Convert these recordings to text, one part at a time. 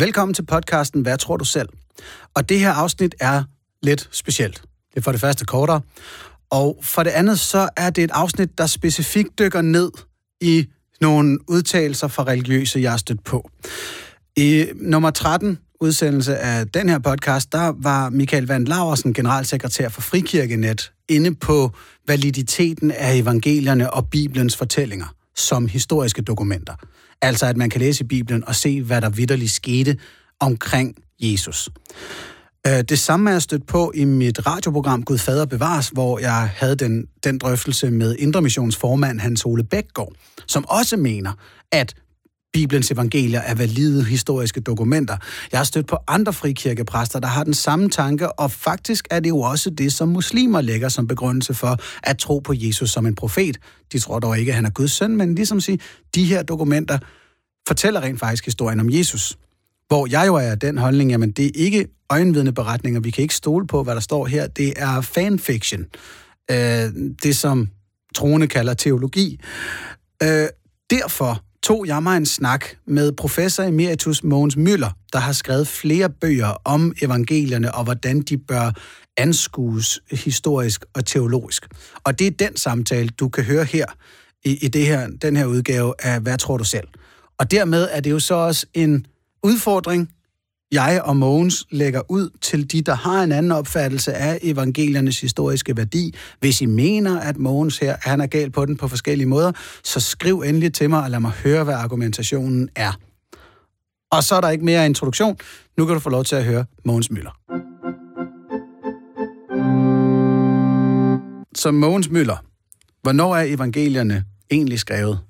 Velkommen til podcasten Hvad tror du selv? Og det her afsnit er lidt specielt. Det er for det første kortere, og for det andet så er det et afsnit, der specifikt dykker ned i nogle udtalelser fra religiøse, jeg har stødt på. I nummer 13 udsendelse af den her podcast, der var Michael Van Laversen, generalsekretær for Frikirkenet, inde på validiteten af evangelierne og Bibelens fortællinger som historiske dokumenter. Altså at man kan læse i Bibelen og se, hvad der vidderligt skete omkring Jesus. Øh, det samme er jeg stødt på i mit radioprogram Gud Fader Bevares, hvor jeg havde den, den drøftelse med Indre formand Hans Ole Bækgaard, som også mener, at Bibelens evangelier er valide historiske dokumenter. Jeg har stødt på andre frikirkepræster, der har den samme tanke, og faktisk er det jo også det, som muslimer lægger som begrundelse for at tro på Jesus som en profet. De tror dog ikke, at han er Guds søn, men ligesom sige, de her dokumenter fortæller rent faktisk historien om Jesus. Hvor jeg jo er den holdning, jamen det er ikke øjenvidende beretninger, vi kan ikke stole på, hvad der står her, det er fanfiction. Øh, det, som troende kalder teologi. Øh, derfor tog jeg mig en snak med professor emeritus Mogens Møller, der har skrevet flere bøger om evangelierne og hvordan de bør anskues historisk og teologisk. Og det er den samtale, du kan høre her i, i det her, den her udgave af Hvad tror du selv? Og dermed er det jo så også en udfordring, jeg og Mogens lægger ud til de, der har en anden opfattelse af evangeliernes historiske værdi. Hvis I mener, at Mogens her, han er gal på den på forskellige måder, så skriv endelig til mig og lad mig høre, hvad argumentationen er. Og så er der ikke mere introduktion. Nu kan du få lov til at høre Mogens Møller. Så Mogens Møller, hvornår er evangelierne egentlig skrevet?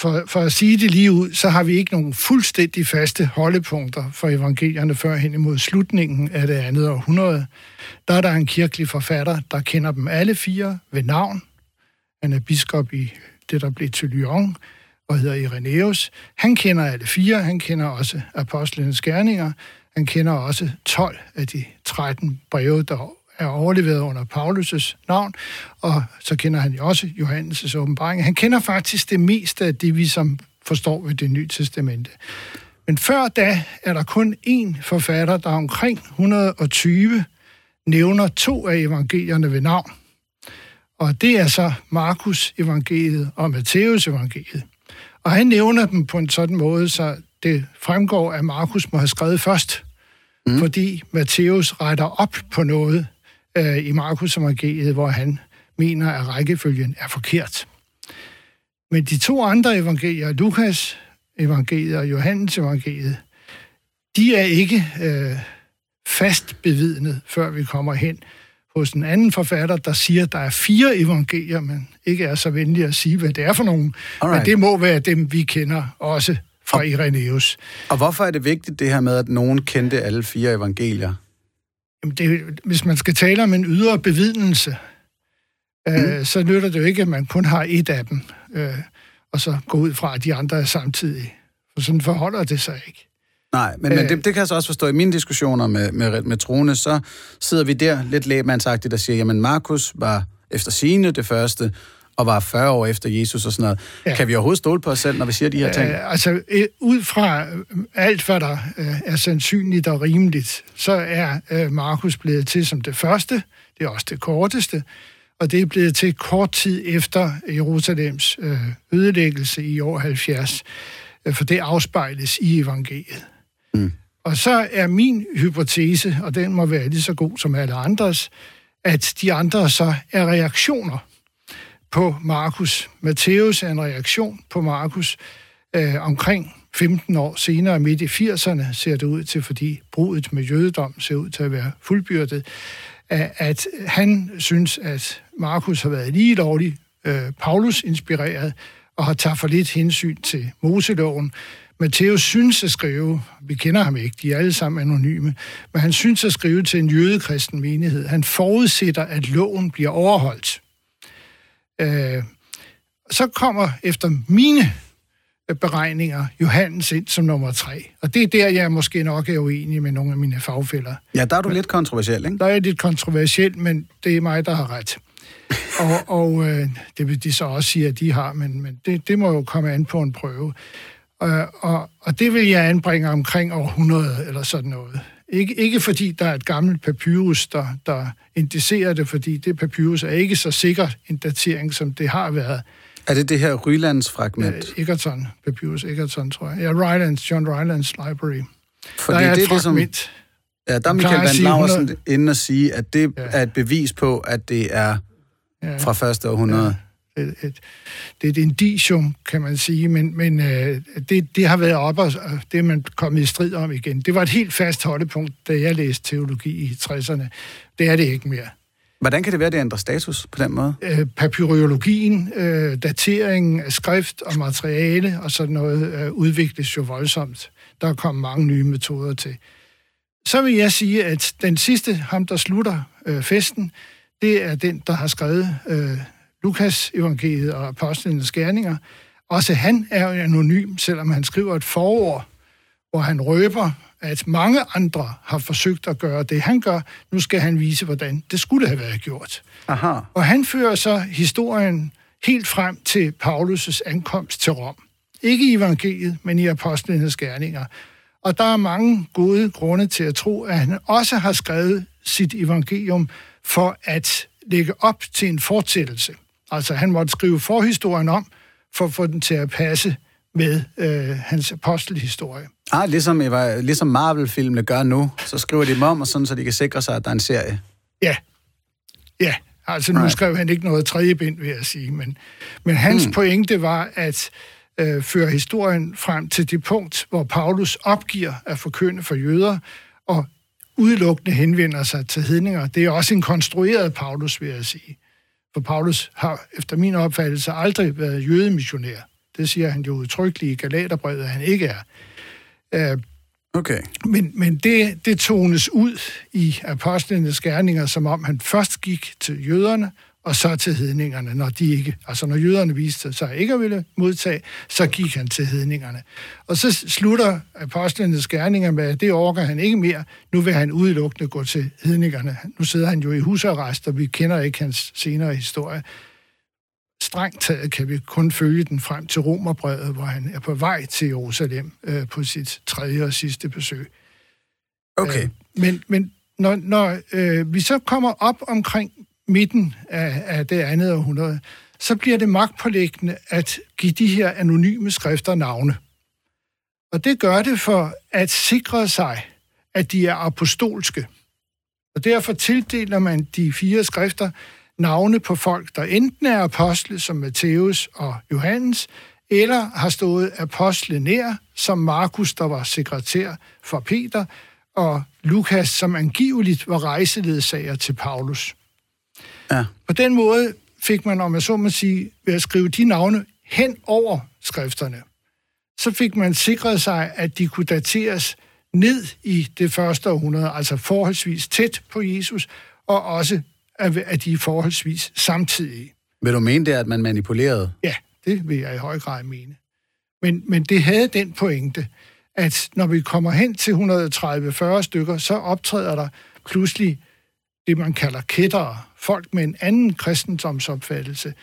For, for at sige det lige ud, så har vi ikke nogen fuldstændig faste holdepunkter for evangelierne før hen imod slutningen af det andet århundrede. Der er der en kirkelig forfatter, der kender dem alle fire ved navn. Han er biskop i det, der blev til Lyon, og hedder Irenaeus. Han kender alle fire. Han kender også apostlenes gerninger. Han kender også 12 af de 13 breve, der er overleveret under Paulus' navn, og så kender han jo også Johannes' åbenbaring. Han kender faktisk det meste af det, vi som forstår ved det nye testamente. Men før da er der kun én forfatter, der omkring 120 nævner to af evangelierne ved navn. Og det er så Markus evangeliet og Matthæus evangeliet. Og han nævner dem på en sådan måde, så det fremgår, at Markus må have skrevet først, mm. fordi Matthæus retter op på noget, øh, i Markus evangeliet, hvor han mener, at rækkefølgen er forkert. Men de to andre evangelier, Lukas evangeliet og Johannes evangeliet, de er ikke øh, fast bevidnet, før vi kommer hen hos en anden forfatter, der siger, at der er fire evangelier, men ikke er så venlig at sige, hvad det er for nogen. Alright. Men det må være dem, vi kender også fra Irenaeus. Og hvorfor er det vigtigt det her med, at nogen kendte alle fire evangelier? Jamen det, hvis man skal tale om en ydre bevidnelse, øh, mm. øh, så nytter det jo ikke, at man kun har et af dem, øh, og så gå ud fra, at de andre er samtidig. For sådan forholder det sig ikke. Nej, men, men det, det kan jeg så også forstå. I mine diskussioner med, med, med troende, så sidder vi der lidt lægemandsagtigt og siger, jamen Markus var efter sine det første, og var 40 år efter Jesus og sådan noget. Ja. Kan vi overhovedet stole på os selv, når vi siger de her ting? Øh, altså, ud fra alt, hvad der øh, er sandsynligt og rimeligt, så er øh, Markus blevet til som det første, det er også det korteste, og det er blevet til kort tid efter Jerusalems øh, ødelæggelse i år 70, øh, for det afspejles i evangeliet. Mm. Og så er min hypotese, og den må være lige så god som alle andres, at de andre så er reaktioner på Markus. Matthæus er en reaktion på Markus øh, omkring 15 år senere, midt i 80'erne, ser det ud til, fordi brudet med jødedom ser ud til at være fuldbyrdet, at han synes, at Markus har været lige lovlig øh, Paulus-inspireret og har taget for lidt hensyn til Moseloven. Matthæus synes at skrive, vi kender ham ikke, de er alle sammen anonyme, men han synes at skrive til en jødekristen menighed. Han forudsætter, at loven bliver overholdt. Øh, så kommer efter mine beregninger Johannes ind som nummer tre. Og det er der, jeg måske nok er uenig med nogle af mine fagfælder. Ja, der er du men, lidt kontroversiel, ikke? Der er lidt kontroversiel, men det er mig, der har ret. og og øh, det vil de så også sige, at de har, men, men det, det må jo komme an på en prøve. Og, og, og det vil jeg anbringe omkring århundrede eller sådan noget. Ikke, ikke fordi der er et gammelt papyrus, der, der indicerer det, fordi det papyrus er ikke så sikkert en datering, som det har været. Er det det her Rylands fragment? Ja, Egerton, papyrus Egerton, tror jeg. Ja, Rylands, John Rylands Library. Fordi der er det et er det, som, fragment. ja, der er Michael Van Laursen 100 inde og sige, at det Ja. er et bevis på, at det er Ja. fra første århundrede. Et, et, det er et indicium, kan man sige, men, men øh, det, det har været op, og og det er man kommet i strid om igen. Det var et helt fast holdepunkt, da jeg læste teologi i 60'erne. Det er det ikke mere. Hvordan kan det være, at det ændrer status på den måde? Øh, papyrologien, øh, dateringen af skrift og materiale og sådan noget øh, udvikles jo voldsomt. Der er kommet mange nye metoder til. Så vil jeg sige, at den sidste, ham der slutter øh, festen, det er den, der har skrevet øh, Lukas evangeliet og apostlenes gerninger. Også han er jo anonym, selvom han skriver et forord, hvor han røber, at mange andre har forsøgt at gøre det, han gør. Nu skal han vise, hvordan det skulle have været gjort. Aha. Og han fører så historien helt frem til Paulus' ankomst til Rom. Ikke i evangeliet, men i apostlenes gerninger. Og der er mange gode grunde til at tro, at han også har skrevet sit evangelium for at lægge op til en fortsættelse. Altså han måtte skrive forhistorien om, for at få den til at passe med øh, hans apostelhistorie. Ah, ligesom, Eva- ligesom Marvel-filmene gør nu, så skriver de dem om, og sådan, så de kan sikre sig, at der er en serie. Ja, ja. Altså nu Right. skrev han ikke noget tredje bind, vil jeg sige, men, men hans mm. pointe var at øh, føre historien frem til det punkt, hvor Paulus opgiver at forkynde for jøder, og udelukkende henvender sig til hedninger. Det er også en konstrueret Paulus, vil jeg sige. For Paulus har efter min opfattelse aldrig været jødemissionær. Det siger han jo udtrykkeligt i Galaterbrevet, at han ikke er. Øh, Okay. men, men det, det tones ud i apostlenes gerninger, som om han først gik til jøderne, og så til hedningerne, når de ikke, altså når jøderne viste sig ikke at ville modtage, så gik han til hedningerne. Og så slutter apostlenes gerninger med, at det orker han ikke mere. Nu vil han udelukkende gå til hedningerne. Nu sidder han jo i husarrest, og vi kender ikke hans senere historie. Strengt taget kan vi kun følge den frem til Romerbrevet, hvor han er på vej til Jerusalem øh, på sit tredje og sidste besøg. Okay. Øh, men men når, når øh, vi så kommer op omkring midten af, af det andet århundrede, så bliver det magtpålæggende at give de her anonyme skrifter navne. Og det gør det for at sikre sig, at de er apostolske. Og derfor tildeler man de fire skrifter navne på folk, der enten er apostle, som Matthæus og Johannes, eller har stået apostle nær, som Markus, der var sekretær for Peter, og Lukas, som angiveligt var rejseledsager til Paulus. Ja. På den måde fik man, om jeg så må sige, ved at skrive de navne hen over skrifterne, så fik man sikret sig, at de kunne dateres ned i det første århundrede, altså forholdsvis tæt på Jesus, og også at de er forholdsvis samtidige. Vil du mene det, at man manipulerede? Ja, det vil jeg i høj grad mene. Men, men det havde den pointe, at når vi kommer hen til 130-40 stykker, så optræder der pludselig det, man kalder kættere, folk med en anden kristendomsopfattelse,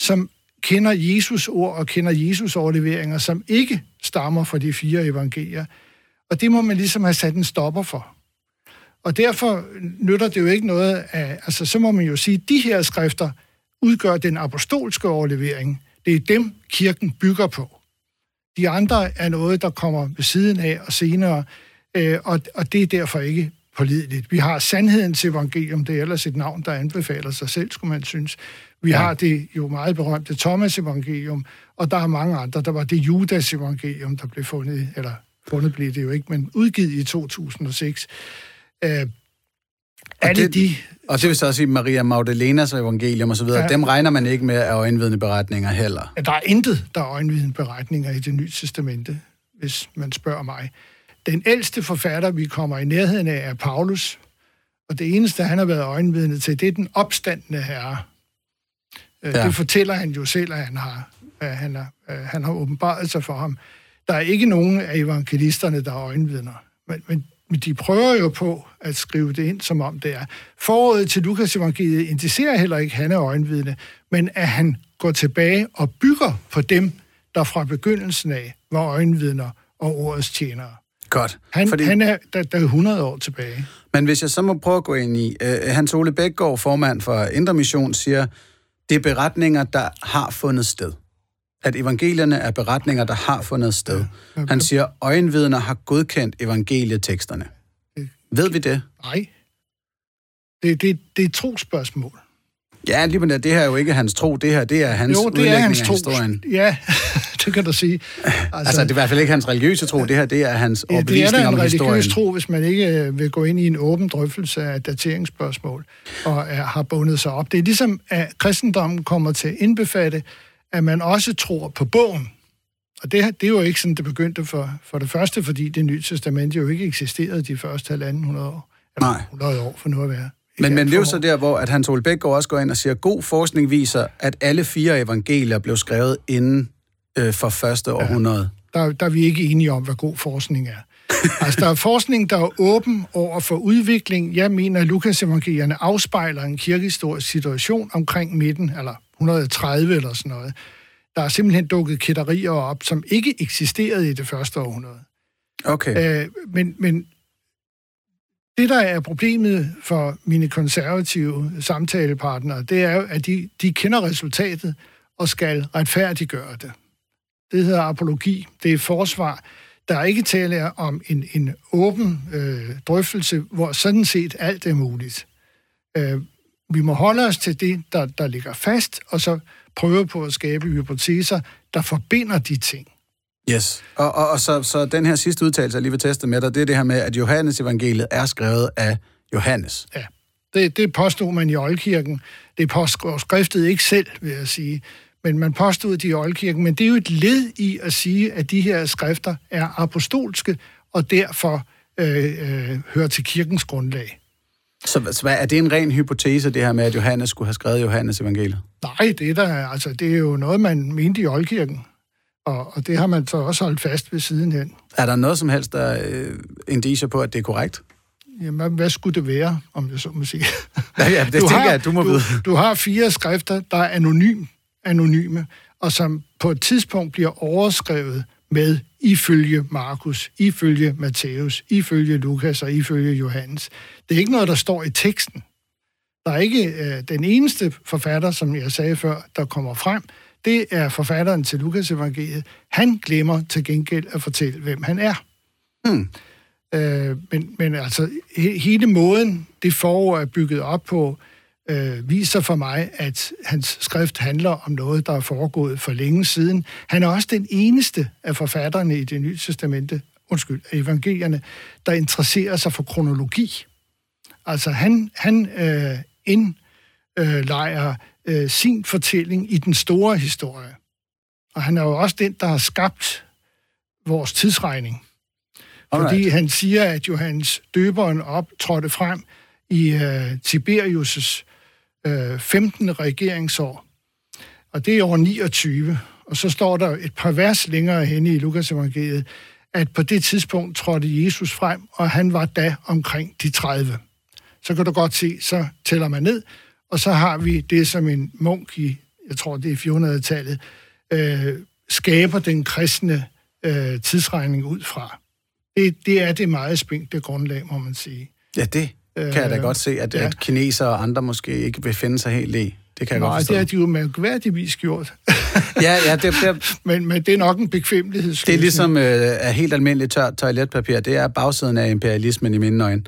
som kender Jesus ord og kender Jesus overleveringer, som ikke stammer fra de fire evangelier. Og det må man ligesom have sat en stopper for. Og derfor nytter det jo ikke noget af, altså så må man jo sige, at de her skrifter udgør den apostolske overlevering. Det er dem, kirken bygger på. De andre er noget, der kommer ved siden af og senere, øh, og, og det er derfor ikke pålideligt. Vi har sandhedens evangelium, det er ellers et navn, der anbefaler sig selv, skulle man synes. Vi ja. har det jo meget berømte Thomas evangelium, og der er mange andre. Der var det Judas evangelium, der blev fundet, eller fundet blev det jo ikke, men udgivet i 2006. Øh, alle det- de Og det vil så også sige Maria Magdalenas evangelium osv., ja. dem regner man ikke med af øjenvidende beretninger heller. Ja, Der er intet, der er øjenvidende beretninger i det nye testamente, hvis man spørger mig. Den ældste forfatter, vi kommer i nærheden af, er Paulus, og det eneste, han har været øjenvidne til, det er den opstandende herre. Ja. Ja. Det fortæller han jo selv, at han har, at han, er, at han har åbenbaret sig for ham. Der er ikke nogen af evangelisterne, der er øjenvidner. Men, men, men de prøver jo på at skrive det ind, som om det er. Foråret til Lukas evangeliet indicerer heller ikke, at han er øjenvidne, men at han går tilbage og bygger på dem, der fra begyndelsen af var øjenvidner og ordets tjenere. Godt. Han, fordi... han er der, der er 100 år tilbage. Men hvis jeg så må prøve at gå ind i... Uh, Hans Ole Bækgaard, formand for Indre Mission, siger, det er beretninger, der har fundet sted. At evangelierne er beretninger, der har fundet sted. Ja, Han siger, øjenvidner har godkendt evangelieteksterne. Ved vi det? Nej. Det, det, det er et trospørgsmål. Ja, lige det, det her er jo ikke hans tro, det her, det er hans jo, det er hans tro. historien. Ja, det kan du sige. Altså, altså, det er i hvert fald ikke hans religiøse tro, det her, det er hans ja, overbevisning om historien. Det er en religiøs tro, hvis man ikke øh, vil gå ind i en åben drøftelse af dateringsspørgsmål og er, har bundet sig op. Det er ligesom, at kristendommen kommer til at indbefatte, at man også tror på bogen. Og det, det er jo ikke sådan, det begyndte for, for det første, fordi det nye testament jo ikke eksisterede de første halvanden 100 år. Eller Nej. 100 år for nu at være. Men, men det er jo så der, hvor at Hans Ole Bæk også går ind og siger, god forskning viser, at alle fire evangelier blev skrevet inden øh, for første århundrede. Ja, der, der er vi ikke enige om, hvad god forskning er. altså, der er forskning, der er åben over for udvikling. Jeg mener, at Lukas evangelierne afspejler en kirkehistorisk situation omkring midten, eller 130 eller sådan noget. Der er simpelthen dukket kætterier op, som ikke eksisterede i det første århundrede. Okay. Øh, men, men det, der er problemet for mine konservative samtalepartnere, det er jo, at de, de kender resultatet og skal retfærdiggøre det. Det hedder apologi. Det er forsvar. Der er ikke tale om en, en åben øh, drøftelse, hvor sådan set alt er muligt. Øh, vi må holde os til det, der, der ligger fast, og så prøve på at skabe hypoteser, der forbinder de ting. Yes, og, og, og så, så den her sidste udtalelse, jeg lige vil teste med dig, det er det her med, at Johannes evangeliet er skrevet af Johannes. Ja, det, det påstod man i Oldkirken. Det påstod skriftet ikke selv, vil jeg sige. Men man påstod det i Oldkirken. Men det er jo et led i at sige, at de her skrifter er apostolske, og derfor øh, øh, hører til kirkens grundlag. Så, så er det en ren hypotese, det her med, at Johannes skulle have skrevet Johannes evangeliet? Nej, det er, der, altså, det er jo noget, man mente i Oldkirken. Og, og det har man så også holdt fast ved sidenhen. Er der noget som helst, der øh, indiger på, at det er korrekt? Jamen, hvad skulle det være, om jeg så må sige? Ja, ja det du tænker har, jeg, du må du, vide. Du har fire skrifter, der er anonym, anonyme, og som på et tidspunkt bliver overskrevet med ifølge Markus, ifølge Matthæus, ifølge Lukas og ifølge Johannes. Det er ikke noget, der står i teksten. Der er ikke øh, den eneste forfatter, som jeg sagde før, der kommer frem, det er forfatteren til Lukas evangeliet. Han glemmer til gengæld at fortælle, hvem han er. Hmm. Øh, men, men altså, he, hele måden, det forår er bygget op på, øh, viser for mig, at hans skrift handler om noget, der er foregået for længe siden. Han er også den eneste af forfatterne i det nye testamente, undskyld, evangelierne, der interesserer sig for kronologi. Altså, han, han øh, indlejer øh, sin fortælling i den store historie. Og han er jo også den, der har skabt vores tidsregning. Alright. Fordi han siger, at Johannes døberen optrådte frem i øh, Tiberius' øh, 15. regeringsår. Og det er år 29. Og så står der et par vers længere henne i Lukas evangeliet, at på det tidspunkt trådte Jesus frem, og han var da omkring de 30. Så kan du godt se, så tæller man ned, og så har vi det, som en munk i, jeg tror det er 400-tallet, øh, skaber den kristne øh, tidsregning ud fra. Det, det er det meget spinkte grundlag, må man sige. Ja, det kan jeg da øh, godt se, at, ja. at kineser og andre måske ikke vil finde sig helt i. Det kan jeg Nej, godt forstå. det har de jo mærkværdigvis gjort. ja, ja. Det, det, men, men det er nok en bekvemmelighed. Det er ligesom øh, er helt almindeligt tørt toiletpapir. Det er bagsiden af imperialismen i mine øjne.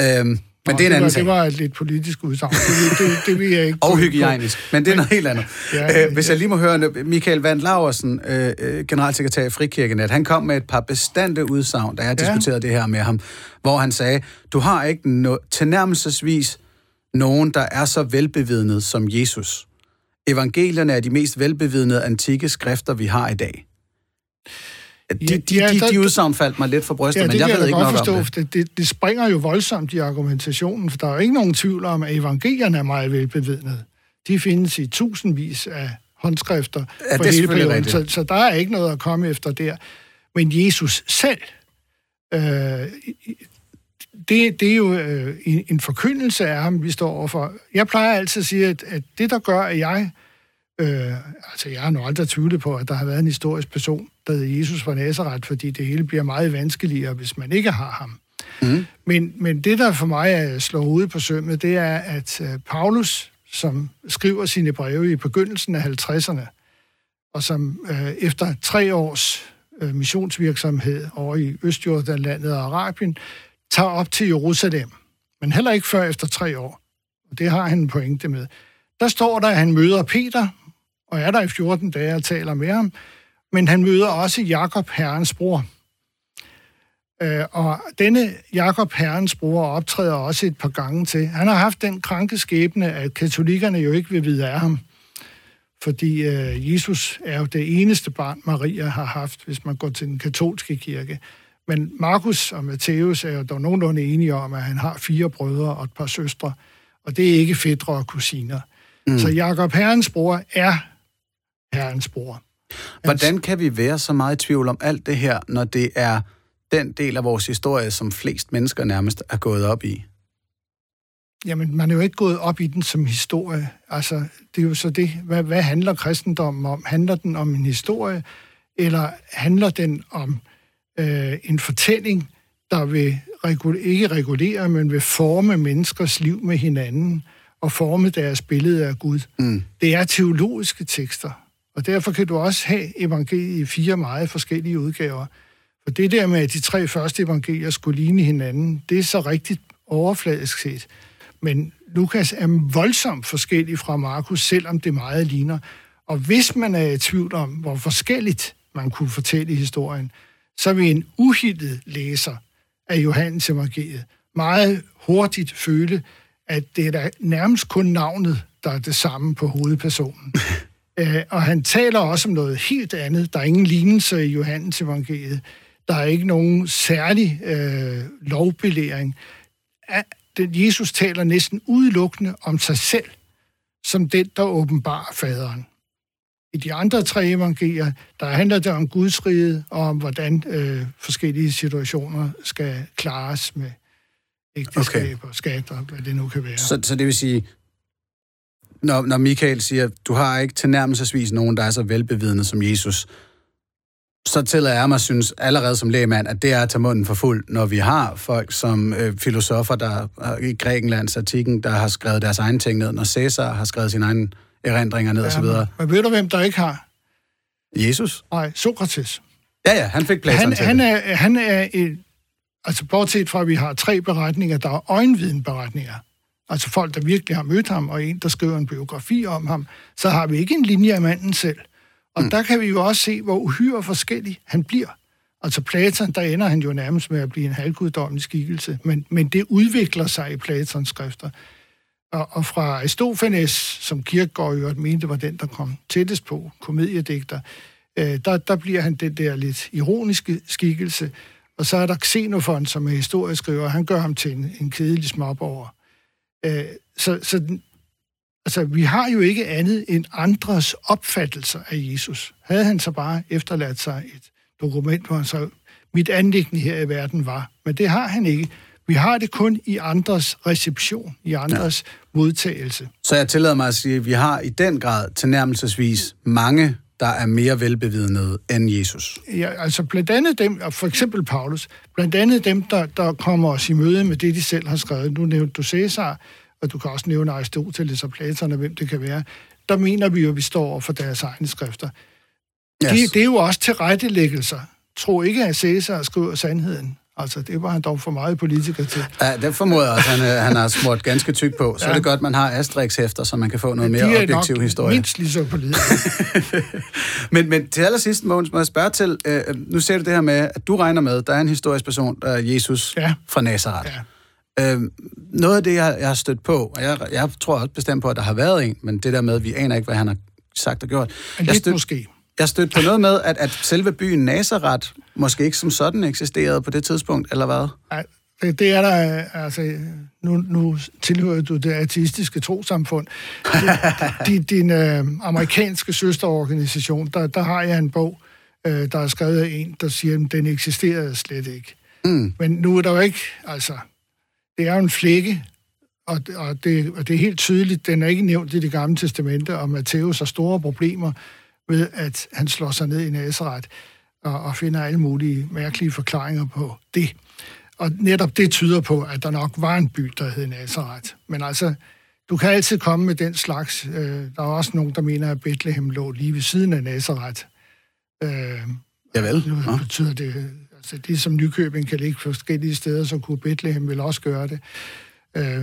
Øhm, men det er en anden var, Det var et lidt politisk udsagn. Det, det, det vil jeg ikke... Og hygiejnisk, men det er noget helt andet. Ja, øh, Hvis jeg lige må høre, Michael Van Laversen, øh, øh, generalsekretær i Frikirkenet, han kom med et par bestandte udsagn, da jeg ja. diskuterede det her med ham, hvor han sagde, du har ikke no- tilnærmelsesvis nogen, der er så velbevidnet som Jesus. Evangelierne er de mest velbevidnede antikke skrifter, vi har i dag. De, de, ja, de, de udsagn faldt mig lidt for brystet, ja, men jeg ved ikke nok forstå, om det. det. Det, det springer jo voldsomt i argumentationen, for der er jo ikke nogen tvivl om, at evangelierne er meget velbevidnet. De findes i tusindvis af håndskrifter ja, for hele perioden, så, så der er ikke noget at komme efter der. Men Jesus selv, øh, det, det er jo øh, en forkyndelse af ham, vi står overfor. Jeg plejer altid at sige, at, at det, der gør, at jeg Øh, altså, jeg har nu aldrig tvivlet på, at der har været en historisk person, hedder Jesus fra Nazareth, fordi det hele bliver meget vanskeligere, hvis man ikke har ham. Mm. Men, men det, der for mig er slået ud på sømmet, det er, at øh, Paulus, som skriver sine breve i begyndelsen af 50'erne, og som øh, efter tre års øh, missionsvirksomhed over i Østjordanlandet og Arabien, tager op til Jerusalem. Men heller ikke før efter tre år. Og det har han en pointe med. Der står der, at han møder Peter, og er der i 14 dage og taler med ham, men han møder også Jakob, herrens bror. Øh, og denne Jakob, herrens bror, optræder også et par gange til. Han har haft den kranke skæbne, at katolikkerne jo ikke vil vide af ham fordi øh, Jesus er jo det eneste barn, Maria har haft, hvis man går til den katolske kirke. Men Markus og Matthæus er jo dog nogenlunde enige om, at han har fire brødre og et par søstre, og det er ikke fædre og kusiner. Mm. Så Jakob Herrens bror er Herrens bror. Hvordan kan vi være så meget i tvivl om alt det her, når det er den del af vores historie, som flest mennesker nærmest er gået op i? Jamen, man er jo ikke gået op i den som historie. Altså, det er jo så det. Hvad, hvad handler kristendommen om? Handler den om en historie, eller handler den om øh, en fortælling, der vil regul- ikke regulere, men vil forme menneskers liv med hinanden og forme deres billede af Gud? Mm. Det er teologiske tekster, og derfor kan du også have evangeliet i fire meget forskellige udgaver. For det der med, at de tre første evangelier skulle ligne hinanden, det er så rigtigt overfladisk set. Men Lukas er voldsomt forskellig fra Markus, selvom det meget ligner. Og hvis man er i tvivl om, hvor forskelligt man kunne fortælle historien, så vil en uhildet læser af Johannes evangeliet meget hurtigt føle, at det er da nærmest kun navnet, der er det samme på hovedpersonen. uh, og han taler også om noget helt andet. Der er ingen lignelse i Johannes evangeliet. Der er ikke nogen særlig uh, lovbelæring Jesus taler næsten udelukkende om sig selv, som den, der åbenbarer faderen. I de andre tre evangelier, der handler det om Guds rige, og om hvordan øh, forskellige situationer skal klares med ægteskab okay. og skat, og hvad det nu kan være. Så, så det vil sige, når, når Michael siger, du har ikke tilnærmelsesvis nogen, der er så velbevidende som Jesus, så tillader jeg mig synes allerede som lægemand, at det er at tage munden for fuld, når vi har folk som øh, filosofer, der øh, i Grækenlands artikken, der har skrevet deres egne ting ned, når Cæsar har skrevet sine egne erindringer ned ja, osv. Men, ved du, hvem der ikke har? Jesus? Nej, Sokrates. Ja, ja, han fik Platon han, til han det. er, han er et, altså bortset fra, at vi har tre beretninger, der er øjenvidenberetninger, altså folk, der virkelig har mødt ham, og en, der skriver en biografi om ham, så har vi ikke en linje af manden selv. Og mm. der kan vi jo også se, hvor uhyre forskellig han bliver. Altså Platon, der ender han jo nærmest med at blive en halvguddommelig skikkelse, men, men det udvikler sig i Platons skrifter. Og, og fra Aristofanes, som Kierkegaard jo mente var den, der kom tættest på, komediedigter, øh, der, der bliver han den der lidt ironiske skikkelse. Og så er der Xenofon, som er historieskriver, han gør ham til en, en kedelig småborger. Øh, så, så Altså, vi har jo ikke andet end andres opfattelser af Jesus. Havde han så bare efterladt sig et dokument, hvor han så, mit anlæggende her i verden var. Men det har han ikke. Vi har det kun i andres reception, i andres ja. modtagelse. Så jeg tillader mig at sige, at vi har i den grad tilnærmelsesvis mange, der er mere velbevidende end Jesus. Ja, altså blandt andet dem, for eksempel Paulus, blandt andet dem, der, der kommer os i møde med det, de selv har skrevet. Nu nævnte du Cæsar, og du kan også nævne Aristoteles og Platon og hvem det kan være, der mener vi jo, at vi står for deres egne skrifter. Yes. Det, det er jo også tilrettelæggelser. Tro ikke, at Cæsar skriver sandheden. Altså, det var han dog for meget politiker til. Ja, det formoder jeg også, han, øh, han har smurt ganske tyk på. Så ja. er det godt, man har Asterix-hæfter, så man kan få noget ja, mere objektiv historie. mindst lige så politisk. men, men til allersidst, Mogens, må jeg spørge til, øh, nu ser du det her med, at du regner med, der er en historisk person, der er Jesus ja. fra Nazareth. Ja. Øh, noget af det, jeg, jeg har stødt på, og jeg, jeg tror også bestemt på, at der har været en, men det der med, at vi aner ikke, hvad han har sagt og gjort. Men jeg stød, måske. Jeg stødte på noget med, at, at selve byen Nazareth måske ikke som sådan eksisterede på det tidspunkt, eller hvad? Nej, det er der, altså, nu, nu tilhører du det ateistiske trosamfund. Din, din øh, amerikanske søsterorganisation, der, der har jeg en bog, øh, der er skrevet af en, der siger, at den eksisterede slet ikke. Mm. Men nu er der jo ikke, altså, det er jo en flække og, og, det, og det er helt tydeligt, den er ikke nævnt i det gamle testamente, og Matthæus har store problemer med, at han slår sig ned i Nazareth og, og finder alle mulige mærkelige forklaringer på det. Og netop det tyder på, at der nok var en by, der hed Nazareth. Men altså, du kan altid komme med den slags. Øh, der er også nogen, der mener, at Bethlehem lå lige ved siden af Nazareth. Øh, Javel. Nu ja. betyder det, altså det som Nykøbing kan ligge forskellige steder, så kunne Bethlehem vel også gøre det. Øh,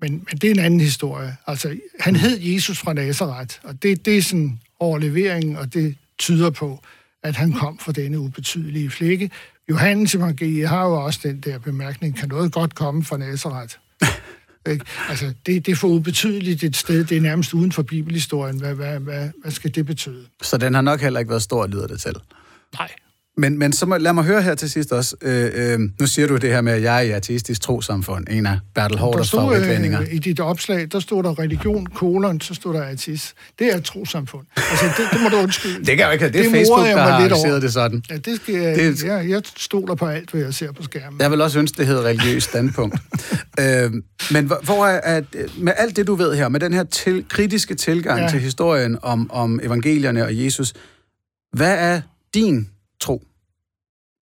men, men det er en anden historie. Altså, han hed Jesus fra Nazareth, og det, det er sådan overleveringen, og det tyder på, at han kom fra denne ubetydelige flække. Johannes evangeliet har jo også den der bemærkning, kan noget godt komme fra Nazareth? Ikke? Altså, det, det er for ubetydeligt et sted, det er nærmest uden for bibelhistorien. Hvad, hvad, hvad, hvad skal det betyde? Så den har nok heller ikke været stor, lyder det til? Nej. Men, men så må, lad mig høre her til sidst også. Øh, øh, nu siger du det her med, at jeg er i ateistisk trosamfund, en af Bertel Hårders favoritvendinger. Øh, I dit opslag, der stod der religion, kolon, så stod der ateist. Det er et trosamfund. Altså, det, det må du undskylde. det kan jo ikke. Det er det Facebook, der har arrangeret det sådan. Ja, det skal jeg, det... jeg, jeg stoler på alt, hvad jeg ser på skærmen. Jeg vil også ønske, det hedder religiøs standpunkt. øh, men hvor er, at, med alt det, du ved her, med den her til, kritiske tilgang ja. til historien om, om evangelierne og Jesus, hvad er din tro?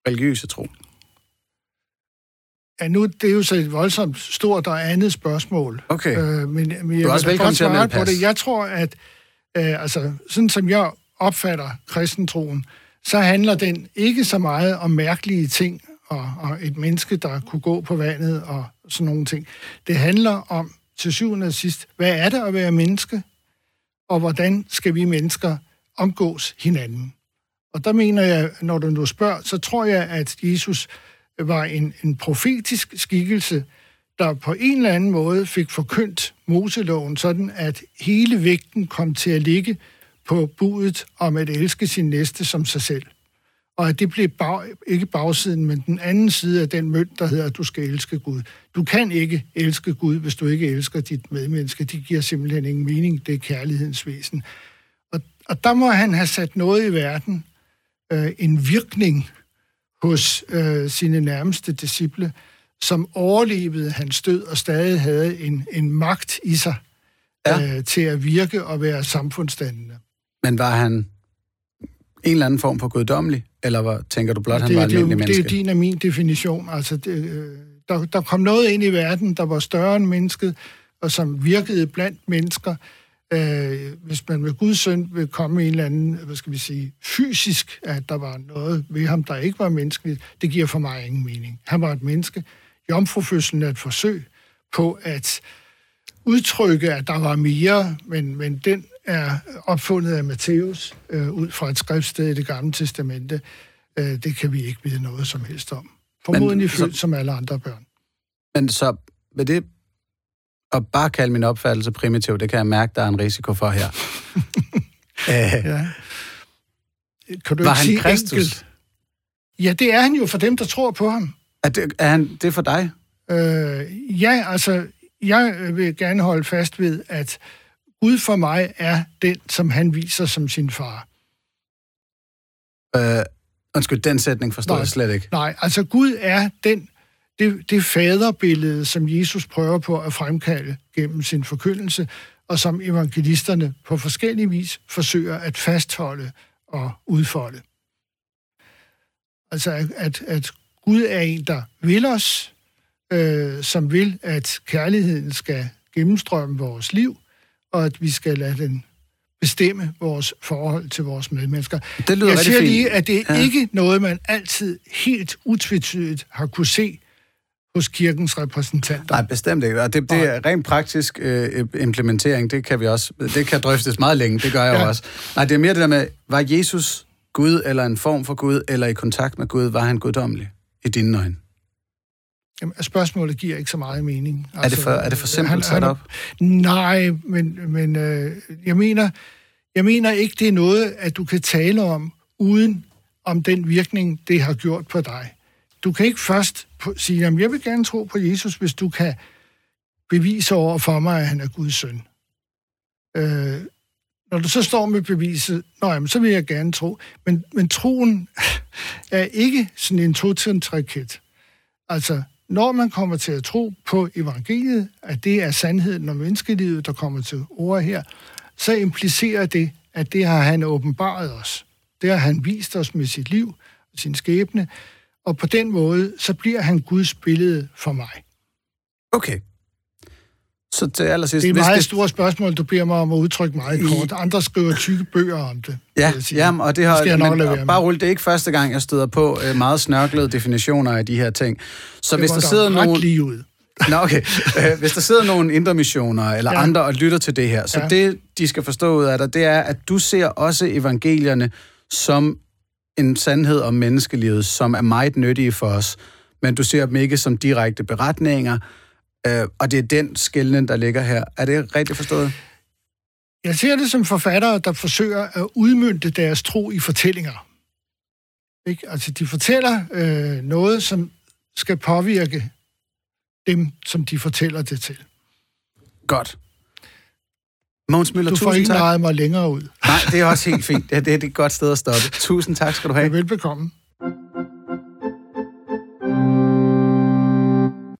Religiøse tro? Ja, nu det er jo så et voldsomt stort og andet spørgsmål. Okay. Øh, men, men jeg du er også velkommen til at på det. Jeg tror, at øh, altså, sådan som jeg opfatter kristentroen, så handler den ikke så meget om mærkelige ting og, og et menneske, der kunne gå på vandet og sådan nogle ting. Det handler om til syvende og sidst, hvad er det at være menneske, og hvordan skal vi mennesker omgås hinanden? Og der mener jeg, når du nu spørger, så tror jeg, at Jesus var en, en profetisk skikkelse, der på en eller anden måde fik forkyndt Moseloven, sådan at hele vægten kom til at ligge på budet om at elske sin næste som sig selv. Og at det blev bag, ikke bagsiden, men den anden side af den mønt, der hedder, at du skal elske Gud. Du kan ikke elske Gud, hvis du ikke elsker dit medmenneske. Det giver simpelthen ingen mening. Det er kærlighedens væsen. Og, og der må han have sat noget i verden, øh, en virkning hos øh, sine nærmeste disciple, som overlevede hans død og stadig havde en, en magt i sig ja. øh, til at virke og være samfundsdannende. Men var han en eller anden form for guddommelig, eller hvad, tænker du blot, det, han var en almindelig menneske? Det er din og min definition. Altså, det, øh, der, der kom noget ind i verden, der var større end mennesket, og som virkede blandt mennesker, øh, hvis man med Guds søn vil komme en eller anden, hvad skal vi sige, fysisk, at der var noget ved ham, der ikke var menneskeligt, det giver for mig ingen mening. Han var et menneske. Jomfrufødslen er et forsøg på at udtrykke, at der var mere, men, men den er opfundet af Matthæus øh, ud fra et skriftsted i det gamle testamente. Øh, det kan vi ikke vide noget som helst om. Formodentlig født som alle andre børn. Men så med det at bare kalde min opfattelse primitiv, det kan jeg mærke, der er en risiko for her. Æh, ja. Kan du var han Kristus? Enkelt? Ja, det er han jo for dem, der tror på ham. Er det, er han det for dig? Øh, ja, altså, jeg vil gerne holde fast ved, at Gud for mig er den, som han viser som sin far. Øh, undskyld, den sætning forstår nej, jeg slet ikke. Nej, altså Gud er den, det, det faderbillede, som Jesus prøver på at fremkalde gennem sin forkyndelse, og som evangelisterne på forskellige vis forsøger at fastholde og udfolde. Altså, at, at, Gud er en, der vil os, øh, som vil, at kærligheden skal gennemstrømme vores liv, og at vi skal lade den bestemme vores forhold til vores medmennesker. Det lyder Jeg siger lige, at det er ja. ikke noget, man altid helt utvetydigt har kunne se hos kirkens repræsentanter. Nej, bestemt ikke. Og det, det er rent praktisk øh, implementering, det kan vi også, det kan drøftes meget længe, det gør jeg ja. også. Nej, det er mere det der med, var Jesus Gud, eller en form for Gud, eller i kontakt med Gud, var han guddommelig i dine øjne? Jamen, spørgsmålet giver ikke så meget mening. Altså, er, det for, er det for simpelt han, sat op? Nej, men, men øh, jeg, mener, jeg mener ikke, det er noget, at du kan tale om, uden om den virkning, det har gjort på dig. Du kan ikke først sige, at jeg vil gerne tro på Jesus, hvis du kan bevise over for mig, at han er Guds søn. Øh, når du så står med beviset, nå, jamen, så vil jeg gerne tro. Men, men troen er ikke sådan en to Altså, når man kommer til at tro på evangeliet, at det er sandheden om menneskelivet, der kommer til ord her, så implicerer det, at det har han åbenbaret os. Det har han vist os med sit liv og sin skæbne, og på den måde, så bliver han Guds billede for mig. Okay. Så til allersidst... Det er et meget det... stort spørgsmål, du beder mig om at udtrykke meget kort. Andre skriver tykke bøger om det. Ja, jamen, og det har... Det men, og bare rulle, det er ikke første gang, jeg støder på uh, meget snørklede definitioner af de her ting. Så det hvis der sidder nogen... lige ud. Nå, okay. Hvis der sidder nogle indre missioner eller ja. andre og lytter til det her, så ja. det, de skal forstå ud af dig, det er, at du ser også evangelierne som en sandhed om menneskelivet, som er meget nyttige for os, men du ser dem ikke som direkte beretninger, øh, og det er den skældning, der ligger her. Er det rigtigt forstået? Jeg ser det som forfattere, der forsøger at udmynde deres tro i fortællinger. Ikke? Altså, de fortæller øh, noget, som skal påvirke dem, som de fortæller det til. Godt. Måns Møller, du får ikke tak. mig længere ud. Nej, det er også helt fint. Det er, det er et godt sted at stoppe. Tusind tak skal du have. Velbekomme.